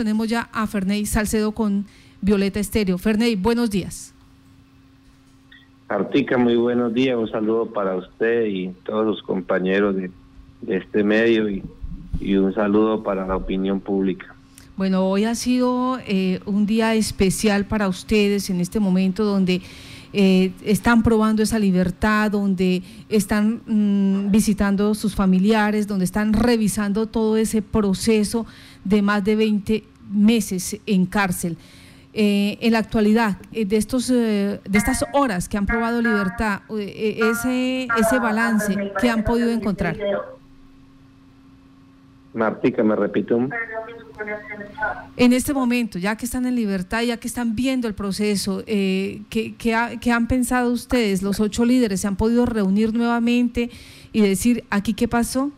Tenemos ya a Ferney Salcedo con Violeta Estéreo. Ferney, buenos días. Artica, muy buenos días. Un saludo para usted y todos los compañeros de, este medio y, un saludo para la opinión pública. Bueno, hoy ha sido eh, un día especial para ustedes en este momento donde eh, están probando esa libertad, donde están mm, visitando sus familiares, donde están revisando todo ese proceso de más de 20 meses en cárcel. Eh, en la actualidad, eh, de, estos, de estas horas que han probado libertad, ese, ese balance que han podido encontrar. Martica, me repito. En este momento, ya que están en libertad, ya que están viendo el proceso, eh, ¿qué, han pensado ustedes? ¿Los ocho líderes se han podido reunir nuevamente y decir, aquí qué pasó?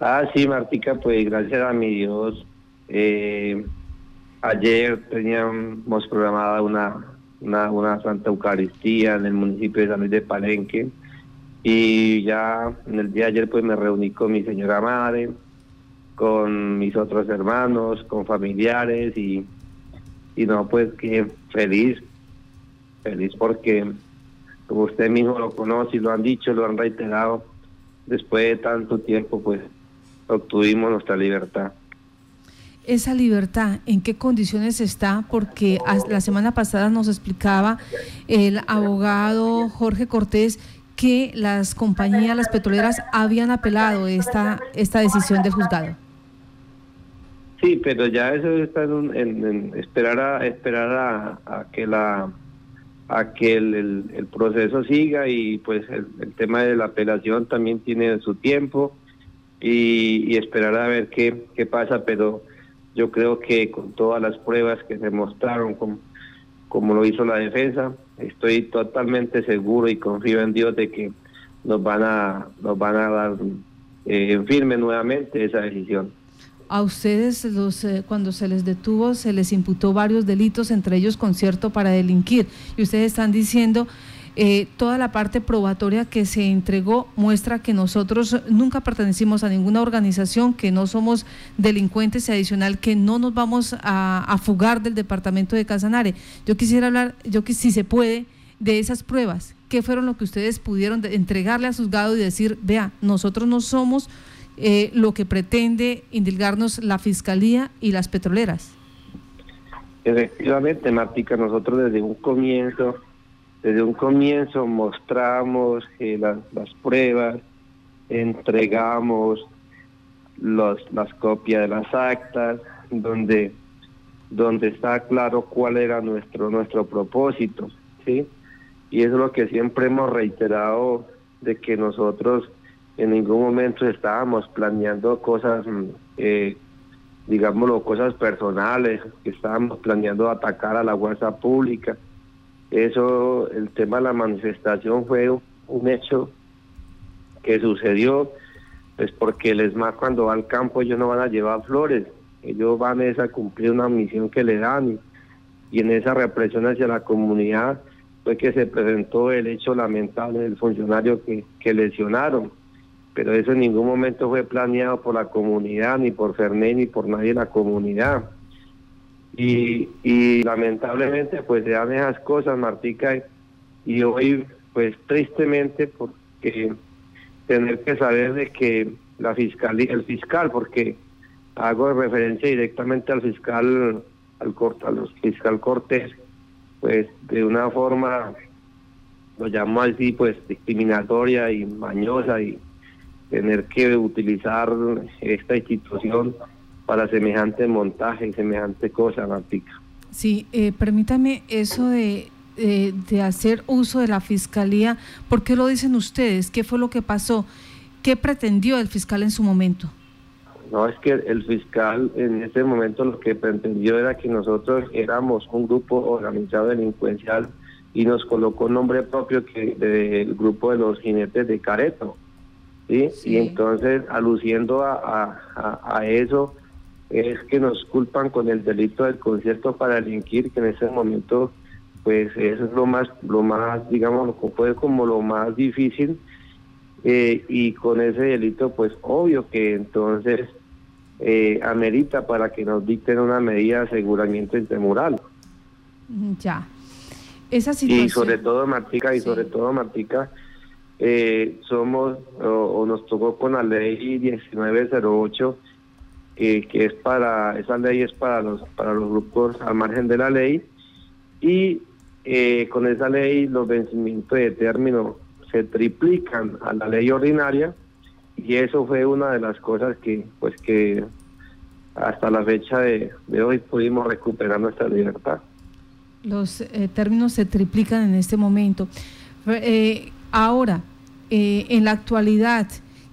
Ah, sí, Martica, pues gracias a mi Dios. Eh, ayer teníamos programada una, una, una Santa Eucaristía en el municipio de San Luis de Palenque y ya en el día de ayer pues me reuní con mi señora madre, con mis otros hermanos, con familiares y, y no, pues que feliz, feliz porque como usted mismo lo conoce y lo han dicho, lo han reiterado, después de tanto tiempo pues obtuvimos nuestra libertad. Esa libertad, ¿en qué condiciones está? Porque la semana pasada nos explicaba el abogado Jorge Cortés que las compañías, las petroleras, habían apelado esta, esta decisión del juzgado. Sí, pero ya eso está en, esperar a esperar a, que la a que el, proceso siga y pues el, tema de la apelación también tiene su tiempo y, esperar a ver qué, qué pasa, pero yo creo que con todas las pruebas que se mostraron, como, como lo hizo la defensa, estoy totalmente seguro y confío en Dios de que nos van a nos van a dar eh, firme nuevamente esa decisión. A ustedes, los, eh, cuando se les detuvo, se les imputó varios delitos, entre ellos concierto para delinquir. Y ustedes están diciendo, eh, toda la parte probatoria que se entregó muestra que nosotros nunca pertenecimos a ninguna organización, que no somos delincuentes y adicional, que no nos vamos a, fugar del departamento de Casanare. Yo quisiera hablar, yo que si se puede, de esas pruebas. ¿Qué fueron lo que ustedes pudieron entregarle a juzgado y decir, vea, nosotros no somos eh, lo que pretende indilgarnos la Fiscalía y las petroleras. Efectivamente, Martica, nosotros desde un comienzo, desde un comienzo mostramos las, pruebas, entregamos las copias de las actas, donde, donde está claro cuál era nuestro, nuestro propósito, ¿sí? Y es lo que siempre hemos reiterado de que nosotros en ningún momento estábamos planeando cosas, mm, eh, digámoslo, cosas personales, que estábamos planeando atacar a la fuerza pública. Eso, el tema de la manifestación fue un hecho que sucedió, pues porque el ESMAD cuando va al campo ellos no van a llevar flores, ellos van a cumplir una misión que le dan y, en esa represión hacia la comunidad fue que se presentó el hecho lamentable del funcionario que, lesionaron pero eso en ningún momento fue planeado por la comunidad, ni por Fernet, ni por nadie de la comunidad. Y, y lamentablemente pues se dan esas cosas, Martica, y hoy pues tristemente porque tener que saber de que la fiscalía, el fiscal, porque hago referencia directamente al fiscal, al, al fiscal Cortés, pues de una forma, lo llamo así, pues discriminatoria y mañosa y tener que utilizar esta institución para semejante montaje y semejante cosa, Martica. Sí, eh, permítame eso de, de hacer uso de la fiscalía. ¿Por qué lo dicen ustedes? ¿Qué fue lo que pasó? ¿Qué pretendió el fiscal en su momento? No, es que el fiscal en ese momento lo que pretendió era que nosotros éramos un grupo organizado delincuencial y nos colocó nombre propio que del grupo de los jinetes de Careto. ¿sí? Y entonces, aluciendo a, a, eso, es que nos culpan con el delito del concierto para delinquir, que en ese momento, pues eso es lo más, lo más, digamos, fue como lo más difícil. Eh, y con ese delito, pues obvio que entonces eh, amerita para que nos dicten una medida de aseguramiento intramural. Ya. Esa situación... Y sobre todo, Martica, y sobre todo, Martica, eh, somos o, nos tocó con la ley 1908 que es para esa ley es para los para los grupos al margen de la ley y eh, con esa ley los vencimientos de término se triplican a la ley ordinaria y eso fue una de las cosas que pues que hasta la fecha de, hoy pudimos recuperar nuestra libertad. Los eh, términos se triplican en este momento. Eh, ahora, eh, en la actualidad,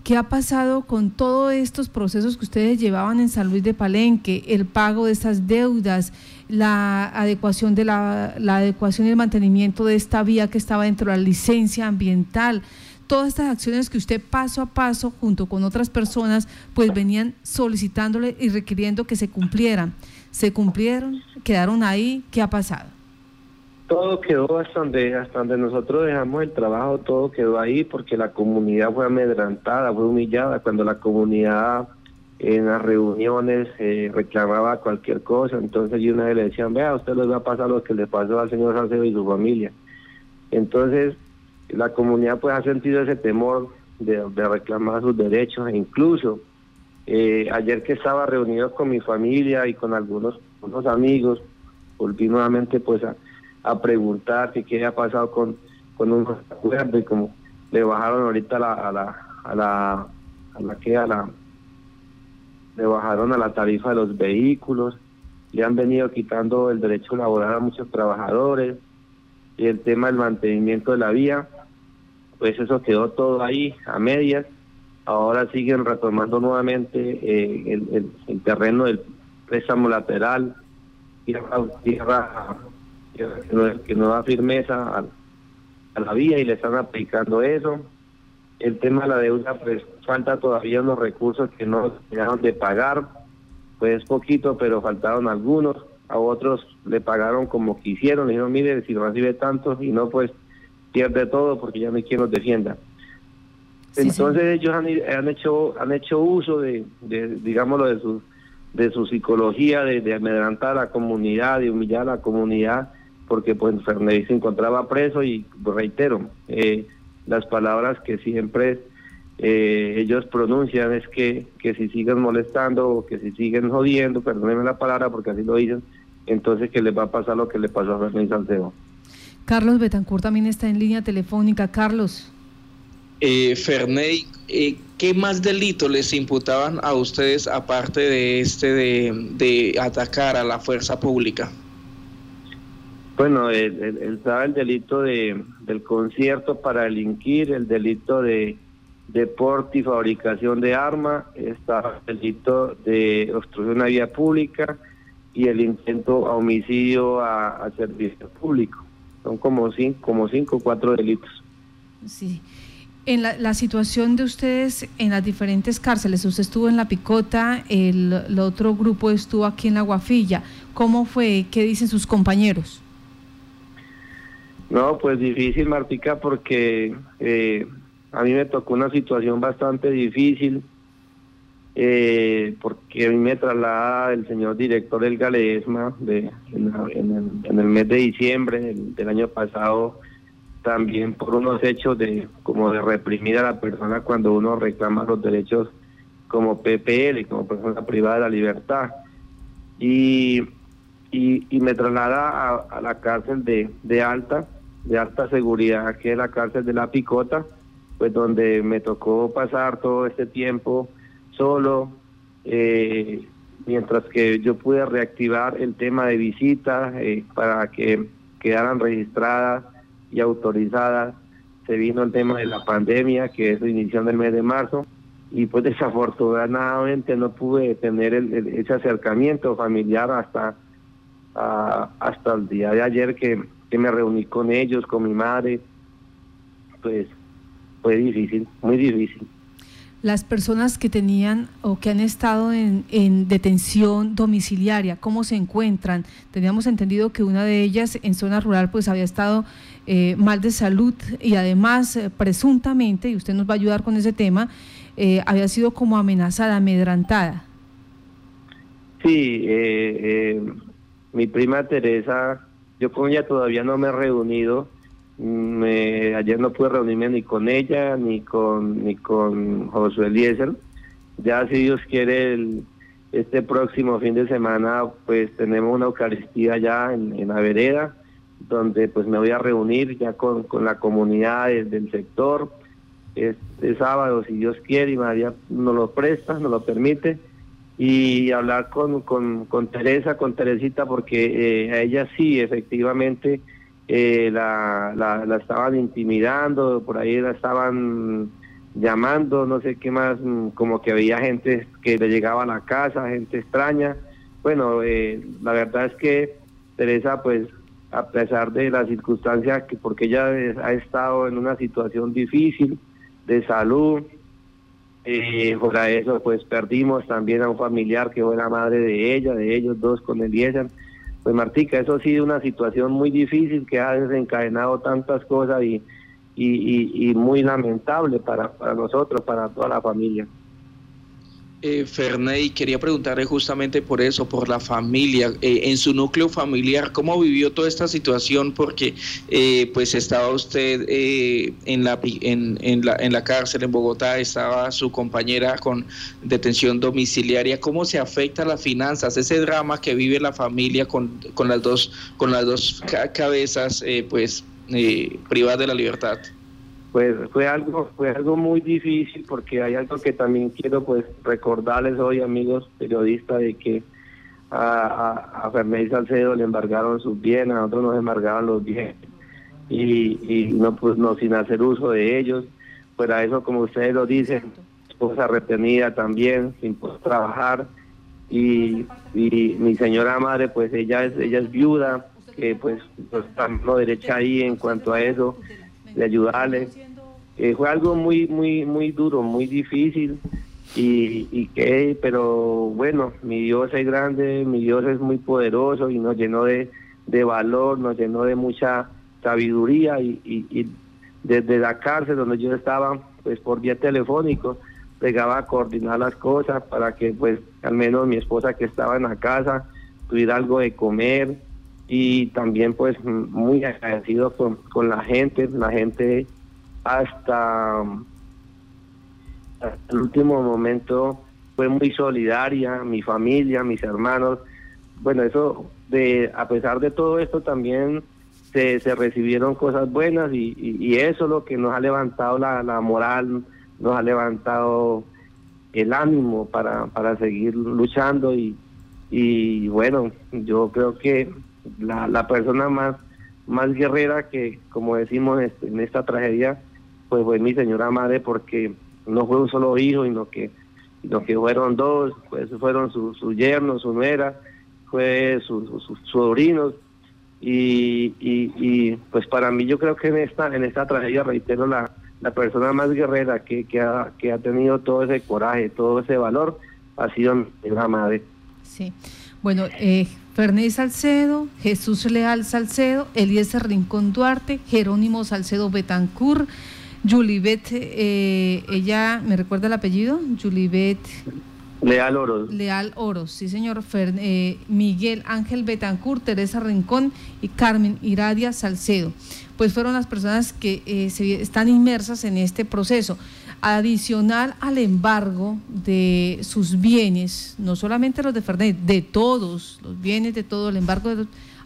¿qué ha pasado con todos estos procesos que ustedes llevaban en San Luis de Palenque? El pago de estas deudas, la adecuación de la, la adecuación y el mantenimiento de esta vía que estaba dentro de la licencia ambiental todas estas acciones que usted paso a paso, junto con otras personas, pues venían solicitándole y requiriendo que se cumplieran. ¿Se cumplieron? ¿Quedaron ahí? ¿Qué ha pasado? Todo quedó hasta donde, hasta donde nosotros dejamos el trabajo, todo quedó ahí porque la comunidad fue amedrantada, fue humillada. Cuando la comunidad en las reuniones eh, reclamaba cualquier cosa, entonces yo una vez le decían, vea, usted les va a pasar lo que le pasó al señor Salcedo y su familia. Entonces, la comunidad pues ha sentido ese temor de, reclamar sus derechos e incluso eh, ayer que estaba reunido con mi familia y con algunos unos amigos volví nuevamente pues a, preguntar qué había pasado con con un acuerdo y como le bajaron ahorita a la a la a la a la que a la le bajaron a la tarifa de los vehículos le han venido quitando el derecho laboral a muchos trabajadores y el tema del mantenimiento de la vía pues eso quedó todo ahí a medias. Ahora siguen retomando nuevamente eh, el, terreno del préstamo lateral, tierra, tierra, que, no, da firmeza a, la vía y le están aplicando eso. El tema de la deuda, pues falta todavía unos recursos que no dejaron de pagar, pues poquito, pero faltaron algunos. A otros le pagaron como quisieron, le dijeron, mire, si no recibe tanto, y no, pues pierde todo porque ya no hay quien los defienda. Entonces ellos han, hecho han hecho uso de, de digámoslo de su de su psicología de, amedrantar a la comunidad de humillar a la comunidad porque pues Fernández se encontraba preso y reitero eh, las palabras que siempre eh, ellos pronuncian es que, que si siguen molestando o que si siguen jodiendo, perdónenme la palabra porque así lo dicen, entonces que les va a pasar lo que le pasó a Fernández Salcedo. Carlos Betancourt también está en línea telefónica. Carlos. Eh, Ferney, eh, ¿qué más delito les imputaban a ustedes aparte de este de, atacar a la fuerza pública? Bueno, estaba el, delito de, del concierto para delinquir, el delito de deporte y fabricación de armas, estaba el delito de obstrucción a vía pública y el intento a homicidio a servicio público. Son como cinco, como cinco o cuatro delitos. Sí. En la, situación de ustedes en las diferentes cárceles, usted estuvo en La Picota, el, otro grupo estuvo aquí en La Guafilla. ¿Cómo fue? ¿Qué dicen sus compañeros? No, pues difícil, Martica, porque eh, a mí me tocó una situación bastante difícil, eh, porque a mí me traslada el señor director del Galesma de, en, el, mes de diciembre del, año pasado, también por unos hechos de como de reprimir a la persona cuando uno reclama los derechos como PPL, como persona privada de la libertad. Y, y, me traslada a, la cárcel de, de alta, de alta seguridad, que es la cárcel de La Picota, pues donde me tocó pasar todo este tiempo solo, eh, mientras que yo pude reactivar el tema de visitas eh, para que quedaran registradas y autorizadas. Se vino el tema de la pandemia, que es inició en el mes de marzo, y pues desafortunadamente no pude tener ese acercamiento familiar hasta, hasta el día de ayer que, que me reuní con ellos, con mi madre. Pues fue difícil, muy difícil las personas que tenían o que han estado en, en, detención domiciliaria, cómo se encuentran. Teníamos entendido que una de ellas en zona rural pues había estado eh, mal de salud y además eh, presuntamente, y usted nos va a ayudar con ese tema, eh, había sido como amenazada, amedrantada. Sí, mi prima Teresa, yo con ella todavía no me he reunido. Me, ayer no pude reunirme ni con ella ni con ni con Josué Eliezer. Ya si Dios quiere este próximo fin de semana pues tenemos una Eucaristía ya en, la vereda donde pues me voy a reunir ya con, con la comunidad del sector este sábado si Dios quiere y María nos lo presta, nos lo permite y hablar con, con, con Teresa, con Teresita, porque eh, a ella sí, efectivamente, eh, la, la, estaban intimidando, por ahí la estaban llamando, no sé qué más, mm, como que había gente que le llegaba a la casa, gente extraña. Bueno, eh, la verdad es que Teresa, pues, a pesar de las circunstancias, que porque ella ha estado en una situación difícil de salud, eh, fuera eso, pues perdimos también a un familiar que fue la madre de ella, de ellos dos con Eliezer. Pues Martica, eso ha sido una situación muy difícil que ha desencadenado tantas cosas y, y, y, muy lamentable para, para nosotros, para toda la familia eh, Ferney, quería preguntarle justamente por eso, por la familia, eh, en su núcleo familiar, ¿cómo vivió toda esta situación? Porque eh, pues estaba usted eh, en, la, en, en, la, en la cárcel en Bogotá, estaba su compañera con detención domiciliaria, ¿cómo se afecta las finanzas, ese drama que vive la familia con, con las dos, con las dos cabezas pues privadas de la libertad? Pues fue algo fue algo muy difícil porque hay algo que también quiero pues recordarles hoy amigos periodistas de que a, a, Salcedo le embargaron sus bienes, a otros nos embargaron los bienes. Y, y no pues no sin hacer uso de ellos, fuera eso como ustedes lo dicen, esposa retenida también sin poder trabajar. Y, y mi señora madre pues ella es ella es viuda que pues, pues está no derecha ahí en cuanto a eso de ayudarle. Eh, fue algo muy, muy, muy duro, muy difícil y, y que, pero bueno, mi Dios es grande, mi Dios es muy poderoso y nos llenó de, de valor, nos llenó de mucha sabiduría y, desde la cárcel donde yo estaba, pues por vía telefónico, pegaba a coordinar las cosas para que pues al menos mi esposa que estaba en la casa tuviera algo de comer, y también pues muy agradecido con, con la gente, la gente hasta, el último momento fue muy solidaria, mi familia, mis hermanos. Bueno, eso, de a pesar de todo esto también se, se recibieron cosas buenas y, y, eso es lo que nos ha levantado la, la moral, nos ha levantado el ánimo para, para seguir luchando y, y bueno, yo creo que la, la persona más, más guerrera que, como decimos este, en esta tragedia, pues fue mi señora madre porque no fue un solo hijo, sino que, sino que fueron dos, pues fueron su, su yerno, su nuera, fue sus sobrinos. Y, y, y, pues para mí yo creo que en esta en esta tragedia reitero la, la persona más guerrera que, que, ha, que ha tenido todo ese coraje todo ese valor ha sido mi señora madre sí bueno eh, Fernández Salcedo, Jesús Leal Salcedo, Eliezer Rincón Duarte, Jerónimo Salcedo Betancur, Julibet, eh, ella, ¿me recuerda el apellido? Julibet. Leal Oros. Leal Oros, sí señor. Eh, Miguel Ángel Betancur, Teresa Rincón y Carmen Iradia Salcedo. Pues fueron las personas que eh, se, están inmersas en este proceso adicional al embargo de sus bienes, no solamente los de Fernández, de todos los bienes, de todo el embargo,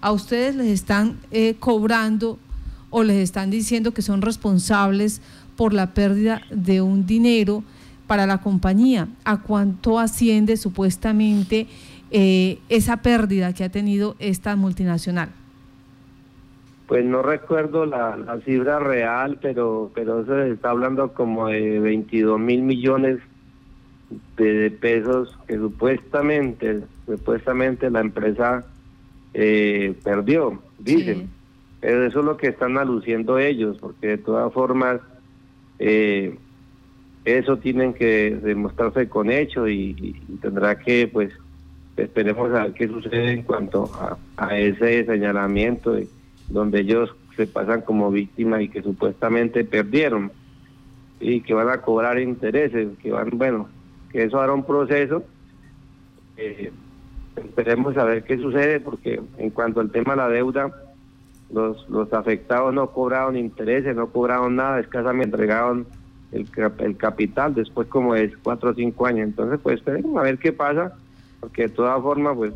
a ustedes les están eh, cobrando o les están diciendo que son responsables por la pérdida de un dinero para la compañía. ¿A cuánto asciende supuestamente eh, esa pérdida que ha tenido esta multinacional? Pues no recuerdo la, la cifra real, pero pero se está hablando como de 22 mil millones de, pesos que supuestamente supuestamente la empresa eh, perdió, dicen. Pero eso es lo que están aluciendo ellos, porque de todas formas eh, eso tienen que demostrarse con hecho y, tendrá que, pues, esperemos a ver qué sucede en cuanto a, a ese señalamiento. De, donde ellos se pasan como víctimas y que supuestamente perdieron y que van a cobrar intereses, que van, bueno, que eso hará un proceso. Eh, esperemos a ver qué sucede, porque en cuanto al tema de la deuda, los, los afectados no cobraron intereses, no cobraron nada, escasamente entregaron el, el capital después como de cuatro o cinco años. Entonces, pues esperemos a ver qué pasa, porque de todas formas, pues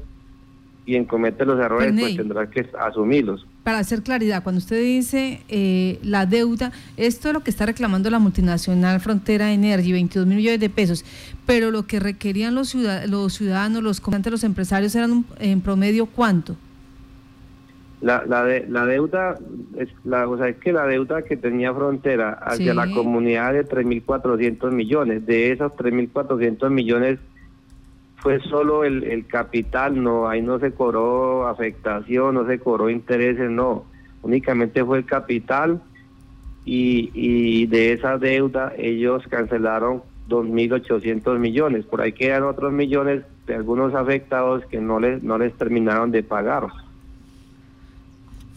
quien comete los errores pues tendrá que asumirlos. Para hacer claridad, cuando usted dice eh, la deuda, esto es lo que está reclamando la multinacional Frontera Energy, 22 mil millones de pesos, pero lo que requerían los, los ciudadanos, los comerciantes, los empresarios, eran en promedio cuánto? La, la, de, la deuda, es, la, o sea, es que la deuda que tenía Frontera hacia la comunidad de 3.400 millones, de esos 3.400 millones fue solo el, el capital, no, ahí no se cobró afectación, no se cobró intereses, no, únicamente fue el capital y, y de esa deuda ellos cancelaron 2.800 millones, por ahí quedan otros millones de algunos afectados que no les, no les terminaron de pagar.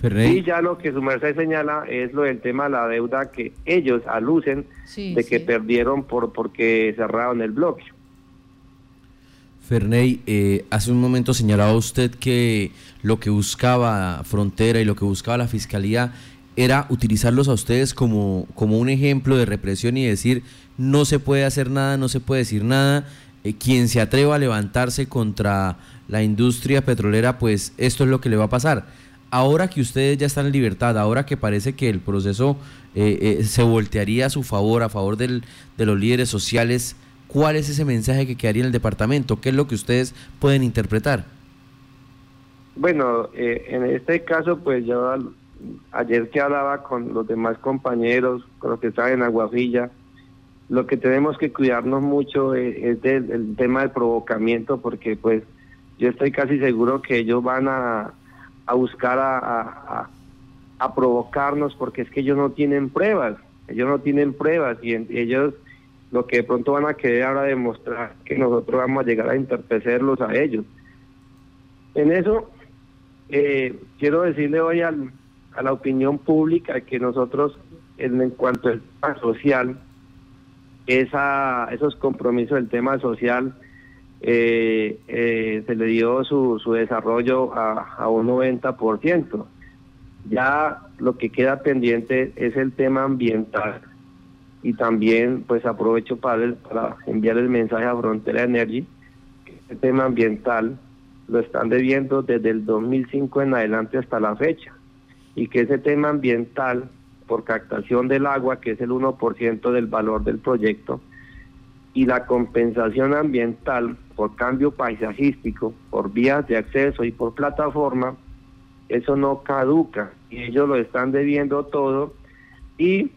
Y ya lo que su merced señala es lo del tema de la deuda que ellos alucen de que perdieron por porque cerraron el bloque. Ferney, eh, hace un momento señalaba usted que lo que buscaba Frontera y lo que buscaba la Fiscalía era utilizarlos a ustedes como, como un ejemplo de represión y decir no se puede hacer nada, no se puede decir nada, eh, quien se atreva a levantarse contra la industria petrolera, pues esto es lo que le va a pasar. Ahora que ustedes ya están en libertad, ahora que parece que el proceso eh, se voltearía a su favor, a favor del, de los líderes sociales, ¿Cuál es ese mensaje que quedaría en el departamento? ¿Qué es lo que ustedes pueden interpretar? Bueno, eh, en este caso, pues yo ayer que hablaba con los demás compañeros, con los que están en Aguafilla, lo que tenemos que cuidarnos mucho es, del tema del provocamiento, porque pues yo estoy casi seguro que ellos van a, buscar a, provocarnos, porque es que ellos no tienen pruebas, ellos no tienen pruebas y ellos lo que de pronto van a querer ahora demostrar que nosotros vamos a llegar a interpecerlos a ellos. En eso, eh, quiero decirle hoy a la opinión pública que nosotros, en, cuanto al tema social, esa, esos compromisos del tema social, eh, eh, se le dio su, su desarrollo a, a un 90%. Ya lo que queda pendiente es el tema ambiental y también pues aprovecho para, para enviar el mensaje a Frontera Energy que este tema ambiental lo están debiendo desde el 2005 en adelante hasta la fecha y que ese tema ambiental por captación del agua que es el 1% del valor del proyecto y la compensación ambiental por cambio paisajístico, por vías de acceso y por plataforma, eso no caduca y ellos lo están debiendo todo y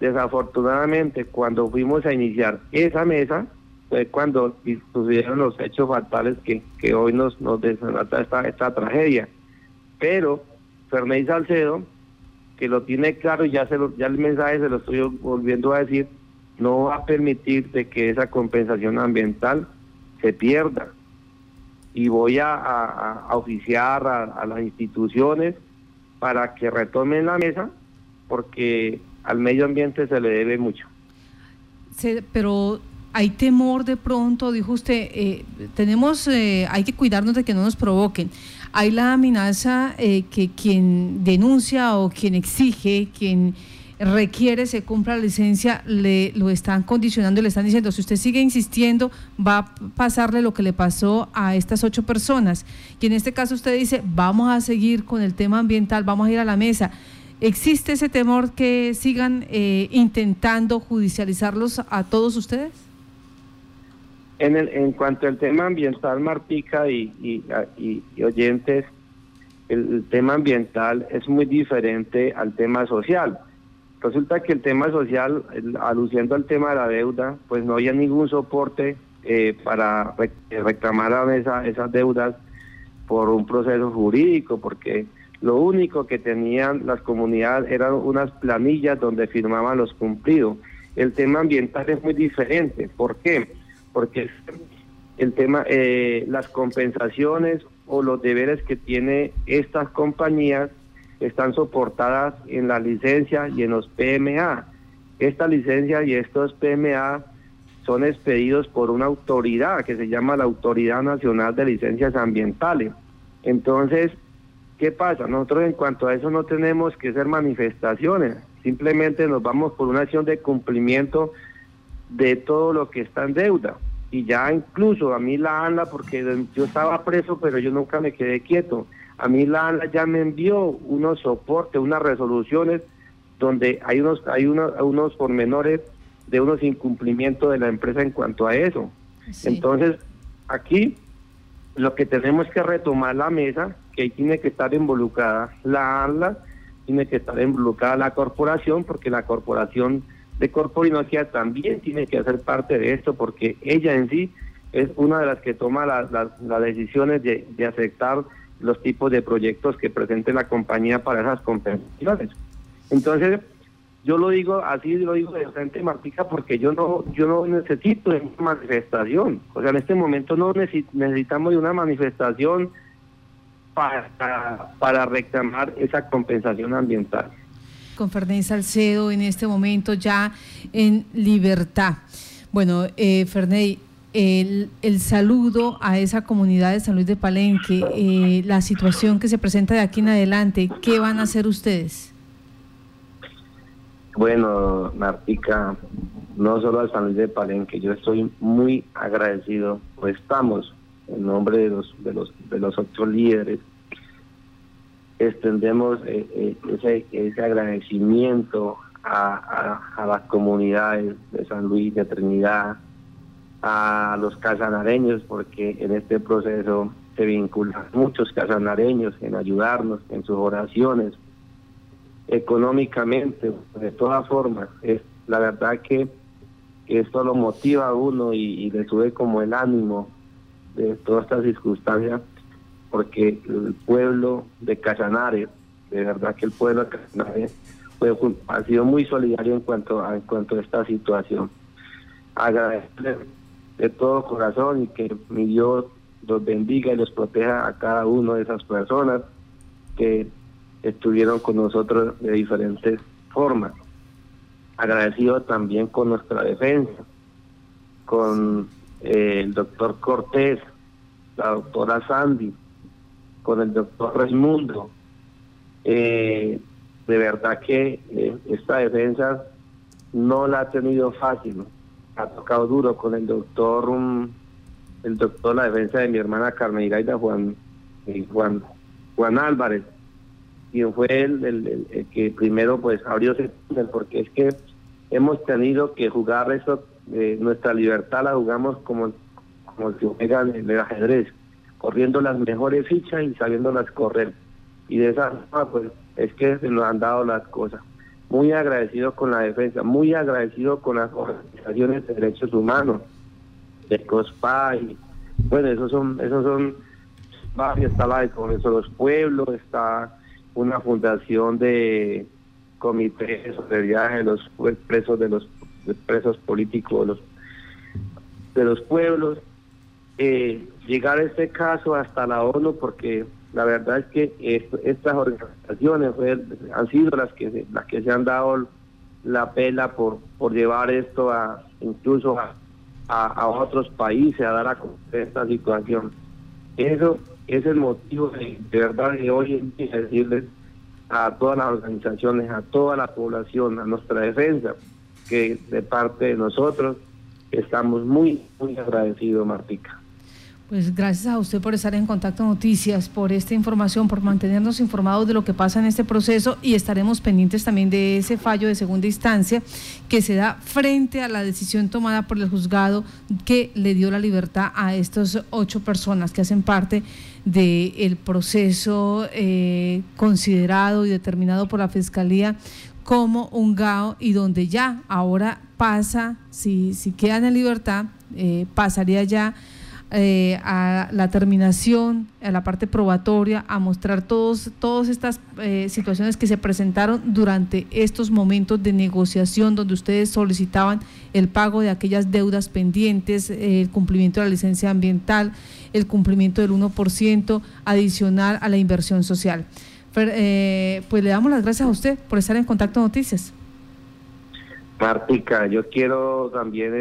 Desafortunadamente, cuando fuimos a iniciar esa mesa, fue cuando sucedieron los hechos fatales que, que hoy nos, nos esta, esta tragedia. Pero Fernández Salcedo, que lo tiene claro y ya, se ya el mensaje se lo estoy volviendo a decir, no va a permitir de que esa compensación ambiental se pierda. Y voy a, oficiar a las instituciones para que retomen la mesa, porque al medio ambiente se le debe mucho. pero hay temor de pronto, dijo usted, eh, tenemos, eh, hay que cuidarnos de que no nos provoquen. Hay la amenaza eh, que quien denuncia o quien exige, quien requiere se compra la licencia, le lo están condicionando, le están diciendo, si usted sigue insistiendo, va a pasarle lo que le pasó a estas ocho personas. Y en este caso usted dice, vamos a seguir con el tema ambiental, vamos a ir a la mesa. ¿Existe ese temor que sigan eh, intentando judicializarlos a todos ustedes? En, el, en cuanto al tema ambiental, Marpica y, oyentes, el, tema ambiental es muy diferente al tema social. Resulta que el tema social, aluciendo al tema de la deuda, pues no había ningún soporte eh, para reclamar esa, esas deudas por un proceso jurídico, porque lo único que tenían las comunidades eran unas planillas donde firmaban los cumplidos. El tema ambiental es muy diferente. ¿Por qué? Porque el tema, eh, las compensaciones o los deberes que tiene estas compañías están soportadas en la licencia y en los PMA. Esta licencia y estos PMA son expedidos por una autoridad que se llama la Autoridad Nacional de Licencias Ambientales. Entonces, ¿qué pasa? Nosotros en cuanto a eso no tenemos que hacer manifestaciones, simplemente nos vamos por una acción de cumplimiento de todo lo que está en deuda. Y ya incluso a mí la ANLA, porque yo estaba preso, pero yo nunca me quedé quieto, a mí la ANLA ya me envió unos soportes, unas resoluciones donde hay unos, hay unos, unos pormenores de unos incumplimientos de la empresa en cuanto a eso. Entonces, aquí lo que tenemos que retomar la mesa, que ahí tiene que estar involucrada la ANLA, tiene que estar involucrada la corporación, porque la corporación de Corporinoquia también tiene que hacer parte de esto, porque ella en sí es una de las que toma las decisiones de, de aceptar los tipos de proyectos que presente la compañía para esas compensaciones. Entonces, yo lo digo así, lo digo de frente, Martica, porque yo no, yo no necesito de una manifestación. O sea, en este momento no necesitamos de una manifestación para, para reclamar esa compensación ambiental. Con Fernández Salcedo en este momento ya en libertad. Bueno, eh, Ferney, el, el, saludo a esa comunidad de San Luis de Palenque, eh, la situación que se presenta de aquí en adelante, ¿qué van a hacer ustedes? Bueno, Martica, no solo al San Luis de Palenque, yo estoy muy agradecido, o estamos, en nombre de los de los de los ocho líderes, extendemos eh, eh, ese, agradecimiento a, a, las comunidades de San Luis, de Trinidad, a los casanareños, porque en este proceso se vinculan muchos casanareños en ayudarnos en sus oraciones, económicamente, de todas formas. Es la verdad que, esto lo motiva a uno y, le sube como el ánimo de todas estas circunstancias, porque el pueblo de Casanares, de verdad que el pueblo de Casanares ha sido muy solidario en cuanto a, en cuanto a esta situación. Agradecerle de todo corazón y que mi Dios los bendiga y los proteja a cada uno de esas personas que estuvieron con nosotros de diferentes formas. Agradecido también con nuestra defensa, con eh, el doctor Cortés, la doctora Sandy, con el doctor Raimundo. Eh, de verdad que eh, esta defensa no la ha tenido fácil, ha tocado duro con el doctor, um, el doctor, la defensa de mi hermana Carmen Iraida Juan, Juan, Juan Álvarez, quien fue el, el, que primero pues abrió ese porque es que hemos tenido que jugar eso, eh, nuestra libertad la jugamos como, como si juega el, el ajedrez, corriendo las mejores fichas y sabiéndolas correr. Y de esa forma pues es que se nos han dado las cosas. Muy agradecido con la defensa, muy agradecido con las organizaciones de derechos humanos, de COSPA y bueno, esos son, esos son está la de Congreso de los Pueblos, está una fundación de comité de viaje de los presos de los presos políticos de los, de los pueblos eh, llegar este caso hasta la ONU porque la verdad es que estas organizaciones han sido las que las que se han dado la pela por por llevar esto a incluso a, a, otros países a dar a esta situación eso es el motivo de, verdad de hoy en día decirles a todas las organizaciones, a toda la población, a nuestra defensa, que de parte de nosotros estamos muy, muy agradecidos, Martica. Pues gracias a usted por estar en contacto Noticias, por esta información, por mantenernos informados de lo que pasa en este proceso y estaremos pendientes también de ese fallo de segunda instancia que se da frente a la decisión tomada por el juzgado que le dio la libertad a estas ocho personas que hacen parte del proceso eh, considerado y determinado por la Fiscalía como un GAO y donde ya ahora pasa, si, si quedan en libertad, eh, pasaría ya eh, a la terminación, a la parte probatoria, a mostrar todos, todas estas eh, situaciones que se presentaron durante estos momentos de negociación donde ustedes solicitaban el pago de aquellas deudas pendientes, el cumplimiento de la licencia ambiental, el cumplimiento del 1% adicional a la inversión social. Eh, pues le damos las gracias a usted por estar en Contacto Noticias. Martica, yo quiero también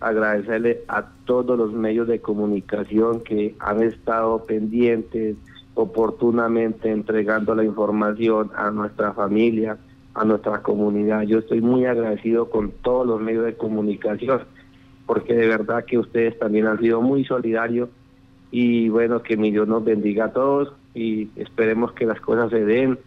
agradecerle a todos los medios de comunicación que han estado pendientes, oportunamente entregando la información a nuestra familia, a nuestra comunidad. Yo estoy muy agradecido con todos los medios de comunicación, porque de verdad que ustedes también han sido muy solidarios y bueno, que mi Dios nos bendiga a todos y esperemos que las cosas se den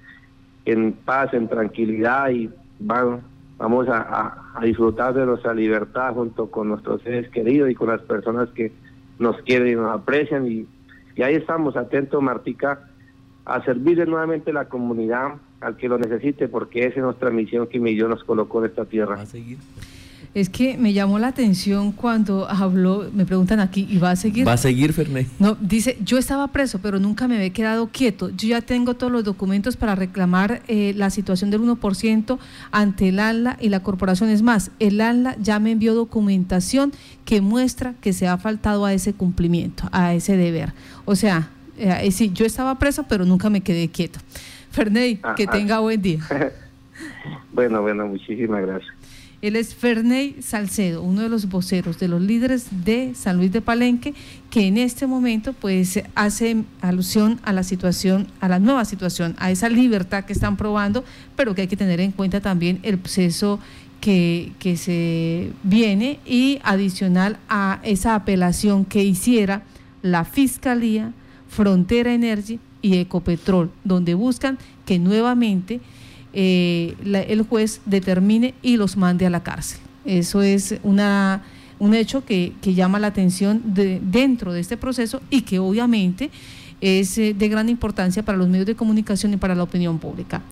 en paz, en tranquilidad y van, vamos a, disfrutar de nuestra libertad junto con nuestros seres queridos y con las personas que nos quieren y nos aprecian y, y ahí estamos atentos Martica a servirle nuevamente a la comunidad al que lo necesite porque esa es nuestra misión que mi Dios nos colocó en esta tierra. a seguir? Es que me llamó la atención cuando habló, me preguntan aquí, ¿y va a seguir? ¿Va a seguir, Fernández? No, dice, yo estaba preso, pero nunca me había quedado quieto. Yo ya tengo todos los documentos para reclamar eh, la situación del 1% ante el ANLA y la corporación. Es más, el ANLA ya me envió documentación que muestra que se ha faltado a ese cumplimiento, a ese deber. O sea, eh, sí, yo estaba preso, pero nunca me quedé quieto. Ferney, que tenga buen día. bueno, bueno, muchísimas gracias. Él es Ferney Salcedo, uno de los voceros, de los líderes de San Luis de Palenque, que en este momento pues hace alusión a la situación, a la nueva situación, a esa libertad que están probando, pero que hay que tener en cuenta también el proceso que, que se viene y adicional a esa apelación que hiciera la Fiscalía, Frontera Energy y Ecopetrol, donde buscan que nuevamente eh, el juez determine y los mande a la cárcel. Eso es una, un hecho que, que llama la atención de, dentro de este proceso y que obviamente es eh, de gran importancia para los medios de comunicación y para la opinión pública.